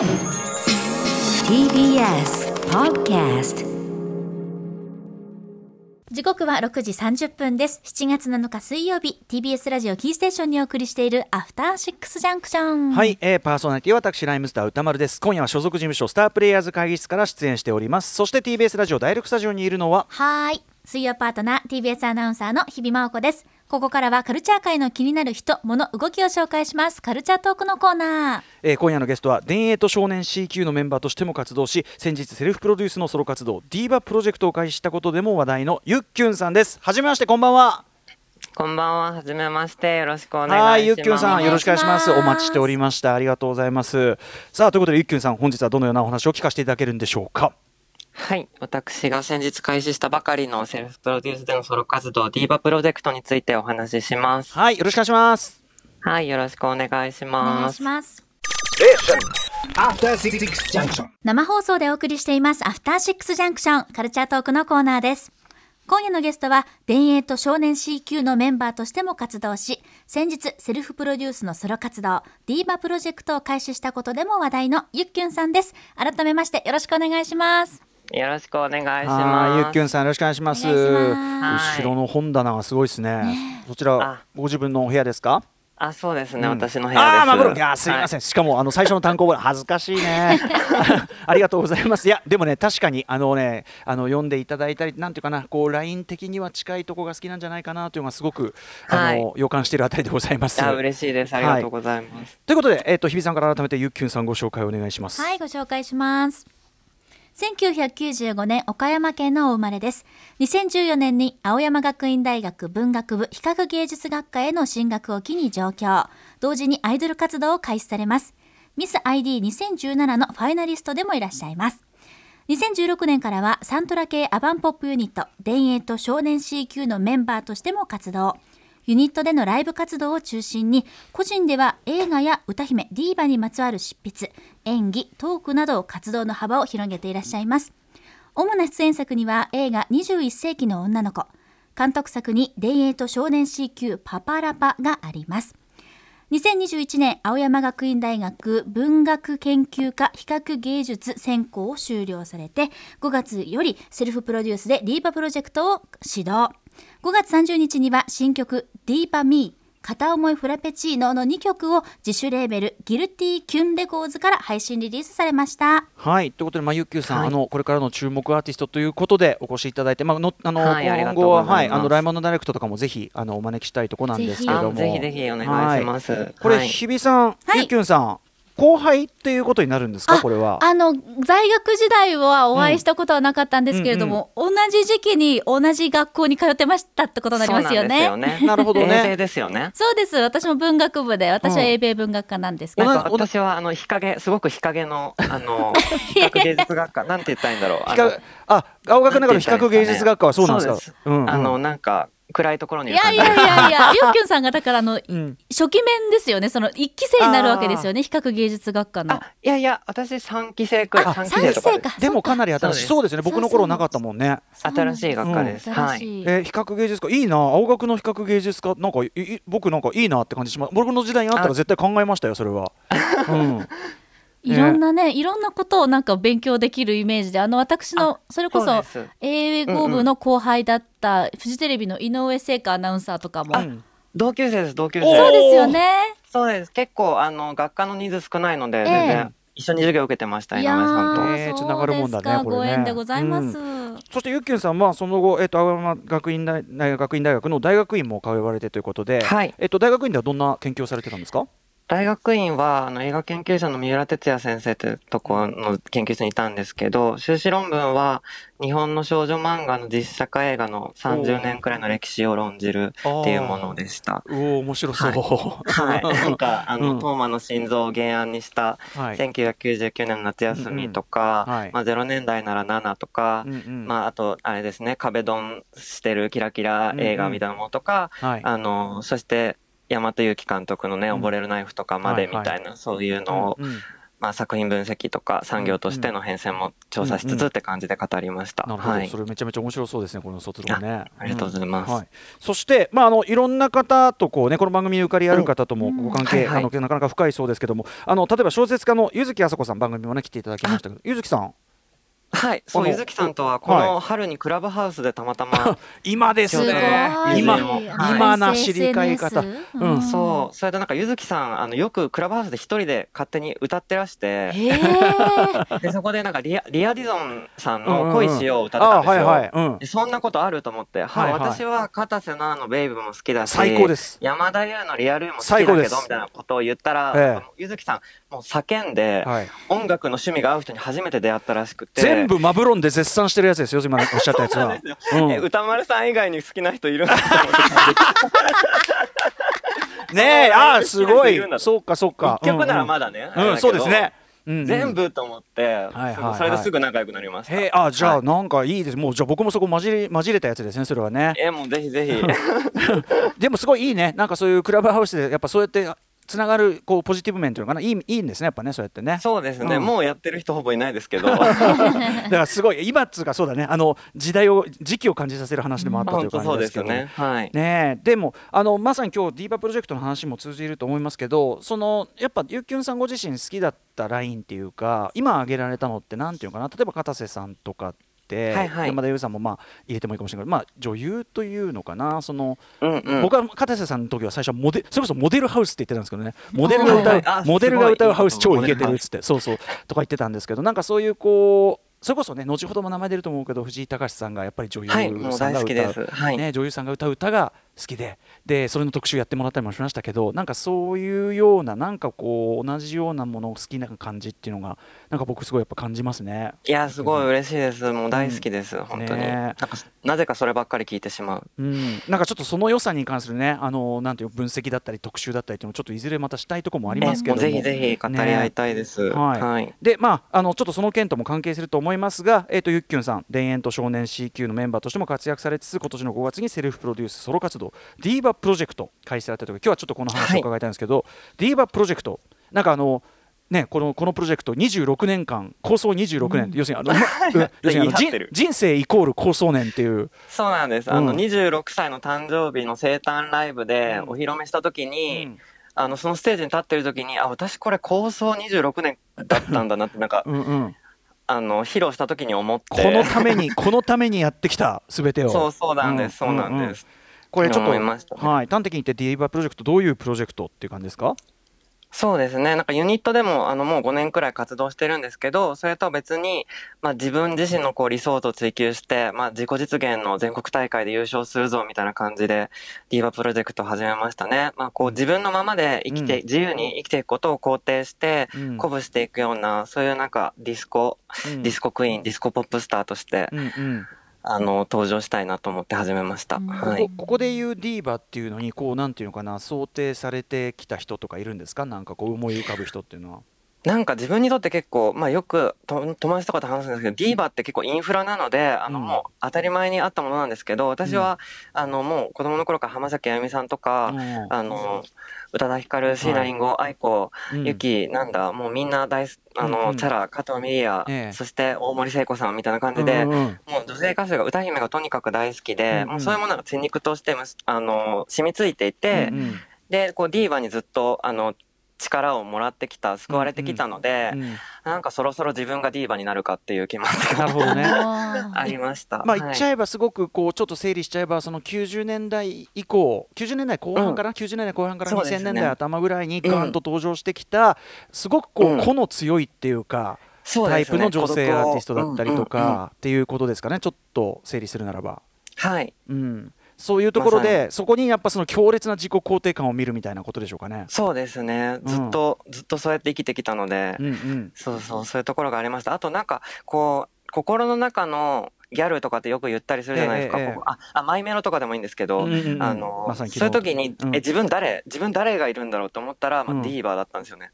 TBS Podcast 時刻は6時30分です。7月7日水曜日、TBS ラジオキーステーションにお送りしているアフターシックスジャンクション。はい、えー、パーソナリティは私ライムスター歌丸です今夜は所属事務所スタープレイヤーズ会議室から出演しておりますそして TBS ラジオダイレクトスタジオにいるのははーい。水曜パートナー TBS アナウンサーの日々真央子です。ここからはカルチャー界の気になる人、物、動きを紹介します。カルチャートークのコーナー。えー今夜のゲストは田営と少年 CQ のメンバーとしても活動し先日セルフプロデュースのソロ活動ディーバプロジェクトを開始したことでも話題のゆっきゅんさんです。はじめましてこんばんは。こんばんは、はじめまして、よろしくお願いします。はいゆっきゅんさんよろしくお願いします。お願いします。お待ちしておりました。ありがとうございます。さあということでゆっきゅんさん本日はどのようなお話を聞かせていただけるんでしょうかはい、私が先日開始したばかりのセルフプロデュースでのソロ活動、ディーバプロジェクトについてお話しします。はいよろしくお願いしますはい、よろしくお願いしお願ますいし。ます。After Six Junction. 生放送でお送りしていますアフターシックスジャンクションカルチャートークのコーナーです今夜のゲストは田営と少年 CQ のメンバーとしても活動し先日セルフプロデュースのソロ活動ディーバプロジェクトを開始したことでも話題のゆっきゅんさんです改めましてよろしくお願いしますよろしくお願いしはいます。ゆっきゅんさんよろしくお願いしますます後ろの本棚がすごいですねそちらあご自分のお部屋ですか？あ、そうですね、うん私の部屋です。ああ、マグロ。いやー、すいません。はしかも、あの、最初の単行本、恥ずかしいね。ありがとうございます。いや、でもね、確かに、あのね、あの、読んでいただいたり、なんていうかな、こう、ライン的には近いとこが好きなんじゃないかなというのが、すごく。あの、は予感しているあたりでございます。あ、嬉しいです。ありがとうございます。ということで、えっ、と、日比さんから改めて、ゆっきゅんさんご紹介お願いします。はい、ご紹介します。1995年岡山県のお生まれです。2014年に青山学院大学文学部比較芸術学科への進学を機に上京。同時にアイドル活動を開始されます。ミス ID2017 のファイナリストでもいらっしゃいます。2016年からはサントラ系アバンポップユニット、田営と少年 CQ のメンバーとしても活動。ユニットでのライブ活動を中心に、個人では映画や歌姫、ディーバにまつわる執筆、演技、トークなど活動の幅を広げていらっしゃいます。主な出演作には映画21世紀の女の子、監督作に田営と少年 CQ パパラパがあります。2021年青山学院大学文学研究科比較芸術専攻を修了されて5月よりセルフプロデュースでディーパプロジェクトを始動5月30日には新曲ディーパミー片思いフラペチーノの2曲を自主レーベルギルティキュンレコーズから配信リリースされました。はい、ということで、まあ、ゆっきゅうさん、はい。あの、これからの注目アーティストということで、お越しいただいて、まあ、の、あの、今後は、はい、あの、ライモンのダイレクトとかも、ぜひ、あの、お招きしたいところなんですけれども。あぜひぜひお願いします。はい。これ、はい。日比さん、はい。ゆっきゅんさん、後輩っていうことになるんですか、これは。あの在学時代はお会いしたことはなかったんですけれども、同じ時期に同じ学校に通ってましたってことになりますよね。そうなんですよね。なるほどね。ですよね。そうです。私も文学部で私はうん英米文学科なんです。けど、なんか私はあの日陰すごく日陰のあの 比較芸術学科。なんて言ったらいいんだろう。あの比較あ、青学の中の比較芸術学科はそうなんですか？そううんうん。あのなんか暗いところにいやいやいやいや、ゆ っきゅんさんがだからあの、うん初期面ですよね。その一期生になるわけですよね。比較芸術学科の。あいやいや私三期生くらいあ三期生とかででもかなり新しい。そそうですね。僕の頃なかったもんね。新しい学科です。はい。えー比較芸術科いいな青学の比較芸術科なんかいい僕なんかいいなって感じします僕の時代にあったらあ絶対考えましたよそれは、うん、いろんなね、いろんなことをなんか勉強できるイメージで、あの私のあそれこそ英語部の後輩だったフジテレビの井上聖華アナウンサーとかも。うん同級生です同級生。そうですよね。そうです。結構あの学科の人数少ないのでええ全然一緒に授業を受けてました井いや上さんと。ー、ねそうつながるもんだねご縁でございます。そしてゆっきゅんさんはその後、えっと青山学院大大学院大学の大学院も通われてということで、はいえっと大学院ではどんな研究をされてたんですか？大学院はあの映画研究者の三浦哲也先生というところの研究室にいたんですけど修士論文は日本の少女漫画の実写化映画の30年くらいの歴史を論じるっていうものでした。うお面白そう、はい、なんかあの、うん。トーマの心臓を原案にしたはい。1999年の夏休みとか、うんうん。はい。まあ、0年代なら7とか、うんうん。まあ、あとあれですね壁ドンしてるキラキラ映画みたいなものとか、はい。あのそして大和由紀監督のね「溺れるナイフ」とかまでみたいな、そういうのをまあ、作品分析とか産業としての変遷も調査しつつって感じで語りました。なるほど、はい。それめちゃめちゃ面白そうですね、この卒論ね。ありがとうございます。ん。はい、そして、まあ、あのいろんな方とこう、ね、この番組にゆかりある方ともご関係、あのなかなか深いそうですけども、あの例えば小説家の柚木あさこさん、番組もね、来ていただきましたけど、柚木さん、はい、そう、ゆずきさんとはこの春にクラブハウスでたまたま、今ですね、今、はい。今な知り交い方。うん。そう、それでなんかゆずきさん、あの、よくクラブハウスで一人で勝手に歌ってらして、で、そこでなんかリアリアディゾンさんの恋しようを歌ってたん。ですよ。あはいはい。うん。でそんなことあると思って、はい、私は片瀬那のベイブも好きだし、最高です。山田優のリアルも好きだ最高です。けど、みたいなことを言ったら、ええ。ゆずきさん、もう叫んで、はい、音楽の趣味が合う人に初めて出会ったらしくて、全部マブロンで絶賛してるやつですよ、今おっしゃったやつは。歌丸さん以外に好きな人いる？ねえ、あーすごいそうか、そうか。一曲ならまだね。うんそうですね。全部と思って、はいはいはいそれですぐ仲良くなりました。へえ、あ、じゃあ、はいなんかいいです。もう、じゃあ、僕もそこ混じり、混じれたやつですね、それはね。えもうぜひぜひ。でも、すごいいいね。なんか、そういうクラブハウスで、やっぱ、そうやって。つながる、こう、ポジティブ面というのかな、いい、いいんですね、やっぱね、そうやってね。そうですね、うんもうやってる人ほぼいないですけど。だから、すごい、今っつうか、そうだね、あの、時代を、時期を感じさせる話でもあったという感じでけど。ですすよね。はい。ねえでもあのまさに今日ディーバプロジェクトの話も通じると思いますけどそのやっぱゆうきゅんさんご自身好きだったラインっていうか今挙げられたのってなんていうのかな？例えば片瀬さんとかって、はいはい。山田優さんもまあ入れてもいいかもしれないけど、まあ、女優というのかなその、うんうん。僕は片瀬さんの時は最初はモデそれこそモデルハウスって言ってたんですけどね。モデルが歌う、はいモデルが歌うハウス超イケてるっつって。そうそう。とか言ってたんですけどなんかそういうこうそれこそね後ほども名前出ると思うけど藤井隆さんがやっぱり女優歌。ね、女優さんが歌う歌が好きででそれの特集やってもらったりもしましたけどなんかそういうようななんかこう同じようなものを好きな感じっていうのがなんか僕すごいやっぱ感じますね。いや、すごい嬉しいです。もう大好きです。本当に。ねなんか、なぜかそればっかり聞いてしまう。うん、なんかちょっとその良さに関するねあのなんていう分析だったり特集だったりっていうのもちょっといずれまたしたいところもありますけどもえもうぜひぜひ語り合いたいです。はいはい。でまああのちょっとその件とも関係すると思いますが、えー、とゆっきゅんさん田園と少年 CQ のメンバーとしても活躍されつつ今年の5月にセルフプロデュースソロ活動ディーバプロジェクト開始されたという今日はちょっとこの話を伺いたいんですけど、ディーバプロジェクトなんかあのね、このこのプロジェクト26年間構想26年、要するにあの、要するにあの人生イコール構想年っていう。そうなんです。あの、うん。26歳の誕生日の生誕ライブでお披露目した時に、うん。あの、そのステージに立ってる時に、あ、私これ構想26年だったんだなって、なんか、うんうん、あの、披露した時に思って。このためにこのためにやってきたすべてを。そうそうなんです。うん。そうなんです。これちょっと、思いましたね。はい、端的に言ってディーバプロジェクトどういうプロジェクトっていう感じですか？そうですね。なんかユニットでも、あの、もう5年くらい活動してるんですけど、それとは別に、まあ自分自身のこう理想と追求して、まあ自己実現の全国大会で優勝するぞみたいな感じで、ディーバプロジェクトを始めましたね。まあこう自分のままで生きて、うん。自由に生きていくことを肯定して、うん。鼓舞していくような、そういうなんかディスコ、うん。ディスコクイーン、ディスコポップスターとして、うんうんあの、登場したいなと思って始めました。うんはいこ。ここでいうディーバっていうのにこうなんていうのかな想定されてきた人とかいるんですか？なんかこう思い浮かぶ人っていうのは。なんか自分にとって結構、まあよくと友達とかと話すんですけど、ディーバって結構インフラなので、あのうん。もう当たり前にあったものなんですけど、私は、あのもう子供の頃から浜崎あゆみさんとか、うん。あの、宇多田ヒカル、椎名林檎、愛子、うん。ゆき、なんだ、もうみんな大す、あの、んチャラ、加藤ミリアええ、そして大森聖子さんみたいな感じで、もう女性歌手が歌姫がとにかく大好きで、もうそういうものが血肉としてあの、染みついていて、で、こうディーバにずっと、あの、力をもらってきた、救われてきたので、うんなんかそろそろ自分がディーバになるかっていう気持ちがなるほどね。ありました。まあ言っちゃはいえばすごくこうちょっと整理しちゃえばその90年代以降90年代後半から、90年代後半から2000そうですね。年代頭ぐらいにガーンと登場してきたすごくこうん。う個の強いっていうか、タイプの女性アーティストだったりとうんうんうん。かっていうことですかね？ちょっと整理するならば。はい。うん、そういうところで、そこにやっぱその強烈な自己肯定感を見るみたいなことでしょうかね。そうですね。ずっと、ずっとそうやって生きてきたので、うんうんそうそう、そういうところがありました。あとなんか、こう、心の中のギャルとかってよく言ったりするじゃないですか。ええええ。ここあ、あ、マイメロとかでもいいんですけど、うんうんうん。あの、まそういう時に、うん。え、自分誰自分誰がいるんだろうと思ったら、まあ、うん。ディーバーだったんですよね。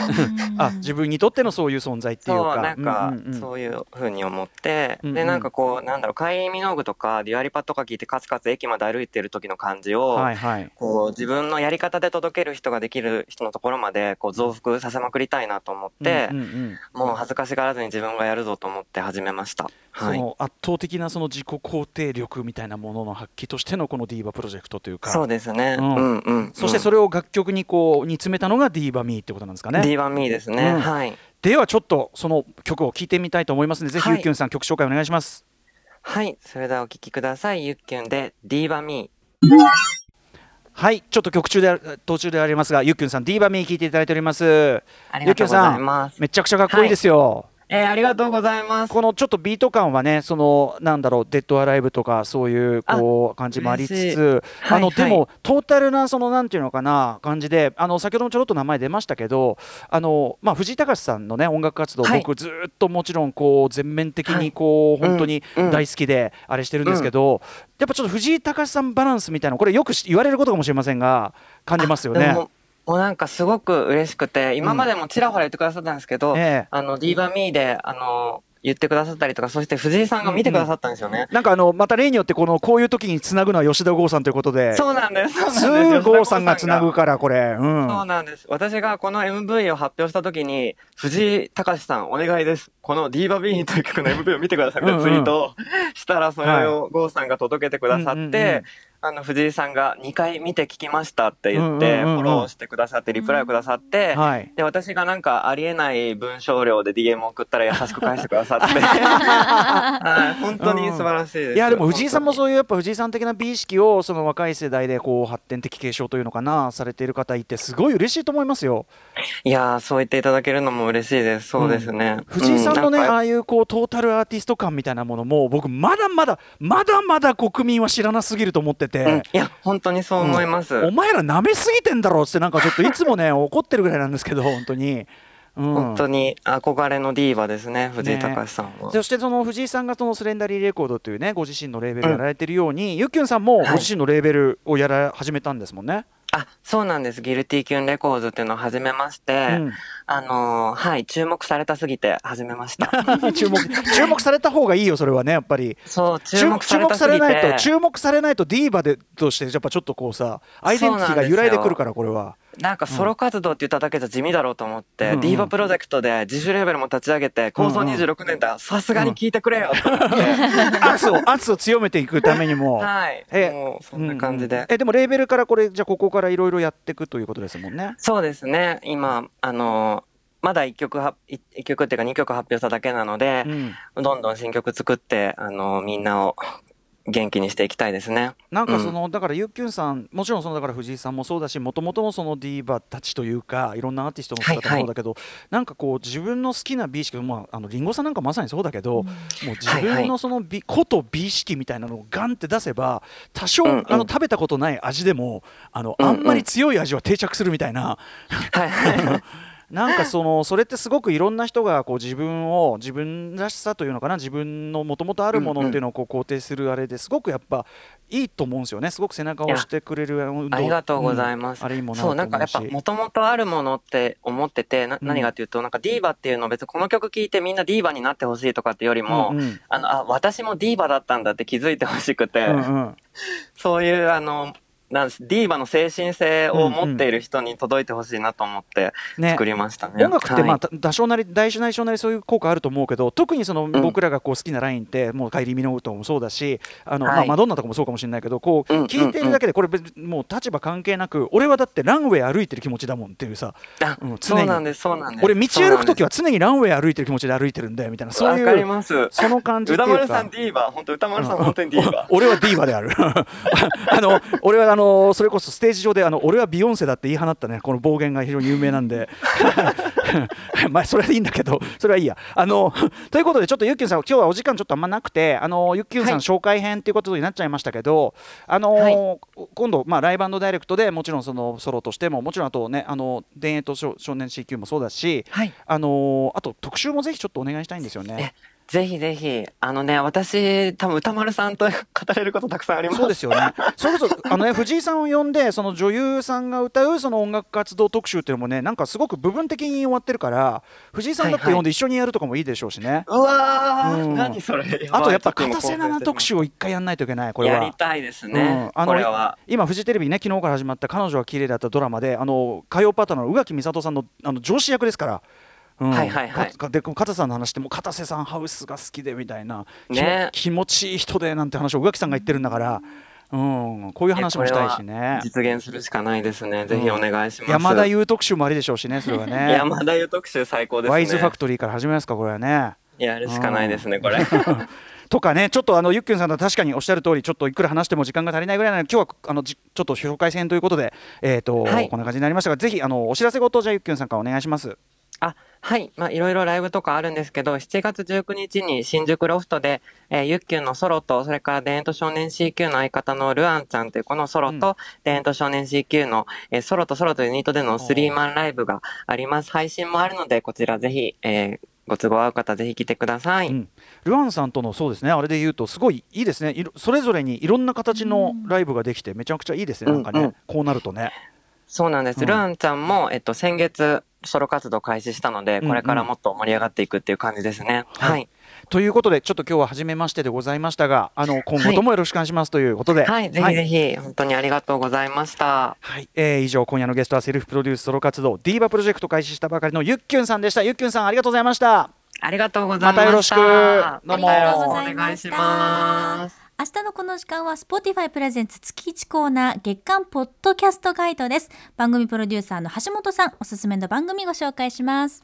あ自分にとってのそういう存在っていうそう、かなんか、うんうんうん。そういう風に思って、うんうん。で、なんかこう、なんだろう、カイミノーグとか、デュアリパとか聞いて、カツカツ駅まで歩いてる時の感じを、はいはい。こう、自分のやり方で届ける人ができる人のところまで、こう、増幅させまくりたいなと思って、うんうんうん。もう恥ずかしがらずに自分がやるぞと思って始めました。はい。その圧倒的なその自己肯定力みたいなものの発揮としてのこのディーバプロジェクトというかそうですね。ううんんうん。そしてそれを楽曲にこう煮詰めたのがディーバミーってことなんですかね。D1Me ですね。うんはい。ではちょっとその曲を聴いてみたいと思いますので、ぜひはいゆっきゅんさん曲紹介お願いします。はい。それではお聴きください。ゆっきゅんで D1Me。はい、ちょっと曲中であ途中でありますが、ゆっきゅんさん、ディーバミー聴いていただいております。ありがとうございます。めちゃくちゃかっこいいですよ。えーありがとうございます。このちょっとビート感はね、そのなんだろう、デッドアライブとかそういうこう感じもありつつ、あのはいはい。でもトータルなそのなんていうのかな感じで、あの先ほどもちょろっと名前出ましたけど、あのまあ藤井隆さんのね音楽活動、はい。僕ずっともちろんこう全面的にこう、はい本当にうんうん。大好きであれしてるんですけど、やっぱちょっと藤井隆さんバランスみたいなこれよくし言われることかもしれませんが感じますよね。でももうなんかすごく嬉しくて、今までもちらほら言ってくださったんですけど、ええあの、D1Me で、あの、言ってくださったりとか、そして藤井さんが見てくださったんですよね。なんかあのまた例によってこのこういう時につなぐのは吉田剛さんということで、そうなんです。そうすなんですぐ郷さんがつなぐからこれ、うん、そうなんです。私がこの MV を発表した時に、藤井隆さんお願いです。この Diva B という曲の MV を見てくださいってツイートをしたら、それを郷さんが届けてくださうんうんうんって、あの、藤井さんが2回見て聞きましたって言って、うんうんうんうんフォローしてくださって、リプライをくださって、はい。で、私がなんかありえない文章量で DM を送ったら優しく返してくださって、はい、本当に素晴らしいです。いやでも藤井さんもう。そういうやっぱ藤井さん的な美意識をその若い世代でこう発展的継承というのかなされている方いてすごい嬉しいと思いますよ。いやーそう言っていただけるのも嬉しいです。そうですね。藤井さんのね、うなかああいうこうトータルアーティスト感みたいなものも僕まだまだまだまだ国民は知らなすぎると思ってて。うん、いや、本当にそう思います。お前ら舐めすぎてんだろうってなんかちょっと いつもね怒ってるぐらいなんですけど本当に。うん本当に憧れのディーバですね、藤井隆さんは。そしてその藤井さんがそのスレンダリーレコードというねご自身のレーベルをやられてるように、ゆっきゅんさんもご自身のレーベルをやら始めたんですもんね。あ、そうなんです。ギルティキュンレコーズっていうのを始めまして、うんあのーはい、注目されたすぎて始めました。注目注目された方がいいよそれはねやっぱり。そう、注注目されたされ。ないと注目されないとディーバでとしてやっぱちょっとこうさアイデンティティが揺らいでくるからこれは。なんかソロ活動って言っただけじゃ地味だろうと思って、ディーバプロジェクトで自主レーベルも立ち上げて、構想うんうん26年だ、さすがに聞いてくれよと思って、圧を圧を強めていくためにも。はい。えもうそんな感じで。うえでもレーベルからこれじゃあここからいろいろやっていくということですもんね。そうですね。今、あのーまだ1曲は、一一曲っていうか2曲発表しただけなのでう、んどんどん新曲作って、あのーみんなを元気にしていきたいですね。なんかその、だからゆっきゅんさんもちろんそのだから藤井さんもそうだしもともとのそのディーバたちというかいろんなアーティストの方もそうだけど、なんかこう自分の好きな美意識まああのリンゴさんなんかまさにそうだけど、もう自分のその美こと美意識みたいなのをガンって出せば多少、うんうんあの食べたことない味でもあの、うんうんあんまり強い味は定着するみたいな。はいはい。なんかそのそれってすごくいろんな人がこう自分を自分らしさというのかな自分のもともとあるものっていうのをこう肯定するあれですごくやっぱいいと思うんですよね。すごく背中を押してくれるありがとうございます。うんあれもそう、なんかやっぱ、もともとあるものって思ってて、なうん。何かっていうと、なんかディーバっていうの別にこの曲聴いてみんなディーバになってほしいとかってよりも、うんうん。あの、あ、私もディーバだったんだって気づいてほしくて、うんうん。そういう、あの、なんディーバの精神性を持っている人に届いてほしいなと思ってね。作りましたね。音楽ってまあはい。た多少なり大事な少なりそういう効果あると思うけど特にそのん。僕らがこう好きなラインってもうカイリー・ミノートもそうだしあの、はい。まあ、マドンナとかもそうかもしれないけどこううん聞いてるだけでこれもう立場関係なく俺はだってランウェイ歩いてる気持ちだもんっていうさあうん常に。そうなんです、そうなんです。俺道歩く時はは常にランウェイ歩いてる気持ちで歩いてるんだよみたいなそうわかりいうます。その感じっていうか。歌丸さんディーバ、本当歌丸さん本当にディーバ。お俺はディーバである。あの俺はあのそれこそステージ上であの俺はビヨンセだって言い放ったね。この暴言が非常に有名なんで。まあそれでいいんだけどそれはいいや。あのということでちょっとゆっきゅんさん今日はお時間ちょっとあんまなくてあのゆっきゅんさんはい。紹介編っていうことになっちゃいましたけどあの、はい。今度まあライブダイレクトでもちろんそのソロとしてももちろんあとねあの田園と少少年 CQ もそうだしはい。あのあと特集もぜひちょっとお願いしたいんですよね。ぜひぜひ、あのね、私、多分歌丸さんと語れることたくさんあります。そうですよね。それこそあのね藤井さんを呼んでその女優さんが歌うその音楽活動特集っていうのもねなんかすごく部分的に終わってるから藤井さんだって呼んで一緒にやるとかもいいでしょうしね。うわー、うん何それ。あとやっぱ片瀬奈々特集を一回やんないといけないこれは。やりたいですね。うんあのこれは。今フジテレビね昨日から始まった彼女は綺麗だったドラマであの火曜パートナーの宇垣美里さんのあの上司役ですから。うんはいはいはいかで片瀬さんの話ってもう片瀬さんハウスが好きでみたいな、ね気持ちいい人でなんて話を宇垣さんが言ってるんだから、うん、こういう話もしたいしね。実現するしかないですね。ぜひお願いします。山田優特集もありでしょうしね、それはね。山田優特集最高ですね。ワイズファクトリーから始めますか、これはね。やるしかないですね、これ。とかね、ちょっとあのゆっきゅんさんと確かにおっしゃる通り、ちょっといくら話しても時間が足りないぐらいなので、今日はあのじちょっと紹介戦ということで、えっ、と、はいこんな感じになりましたが、ぜひあのお知らせごとじゃあゆっきゅんさんからお願いします。あ、はい。まあ、いろいろライブとかあるんですけど、7月19日に新宿ロフトで、えー、ゆっきゅんのソロと、それからデーント少年 CQ の相方のルアンちゃんというこのソロと、デーント少年 CQ の、えーソロとソロとユニットでのスリーマンライブがあります。配信もあるので、こちらぜひ、えーご都合合う方ぜひ来てください。うん、ルアンさんとのそうですね、あれで言うと、すごいいいですね、いろそれぞれにいろんな形のライブができて、めちゃくちゃいいですね、なんかね、うんうんこうなるとね。そうなんです。うんルアンちゃんも、えっと、先月、ソロ活動開始したので、うんうんこれからもっと盛り上がっていくっていう感じですね。はいはい。ということで、ちょっと今日は初めましてでございましたが、あの今後ともよろしくお願いしますということで、はい。ぜひぜひ、本当にありがとうございました。はい、えー以上今夜のゲストはセルフプロデュースソロ活動ディーバプロジェクト開始したばかりのゆっきゅんさんでしたゆっきゅんさんありがとうございましたありがとうございました。またよろしくどうもまたよろしくお願いします。明日のこの時間は Spotify プレゼンツ月1コーナー月間ポッドキャストガイドです。番組プロデューサーの橋本さん、おすすめの番組ご紹介します。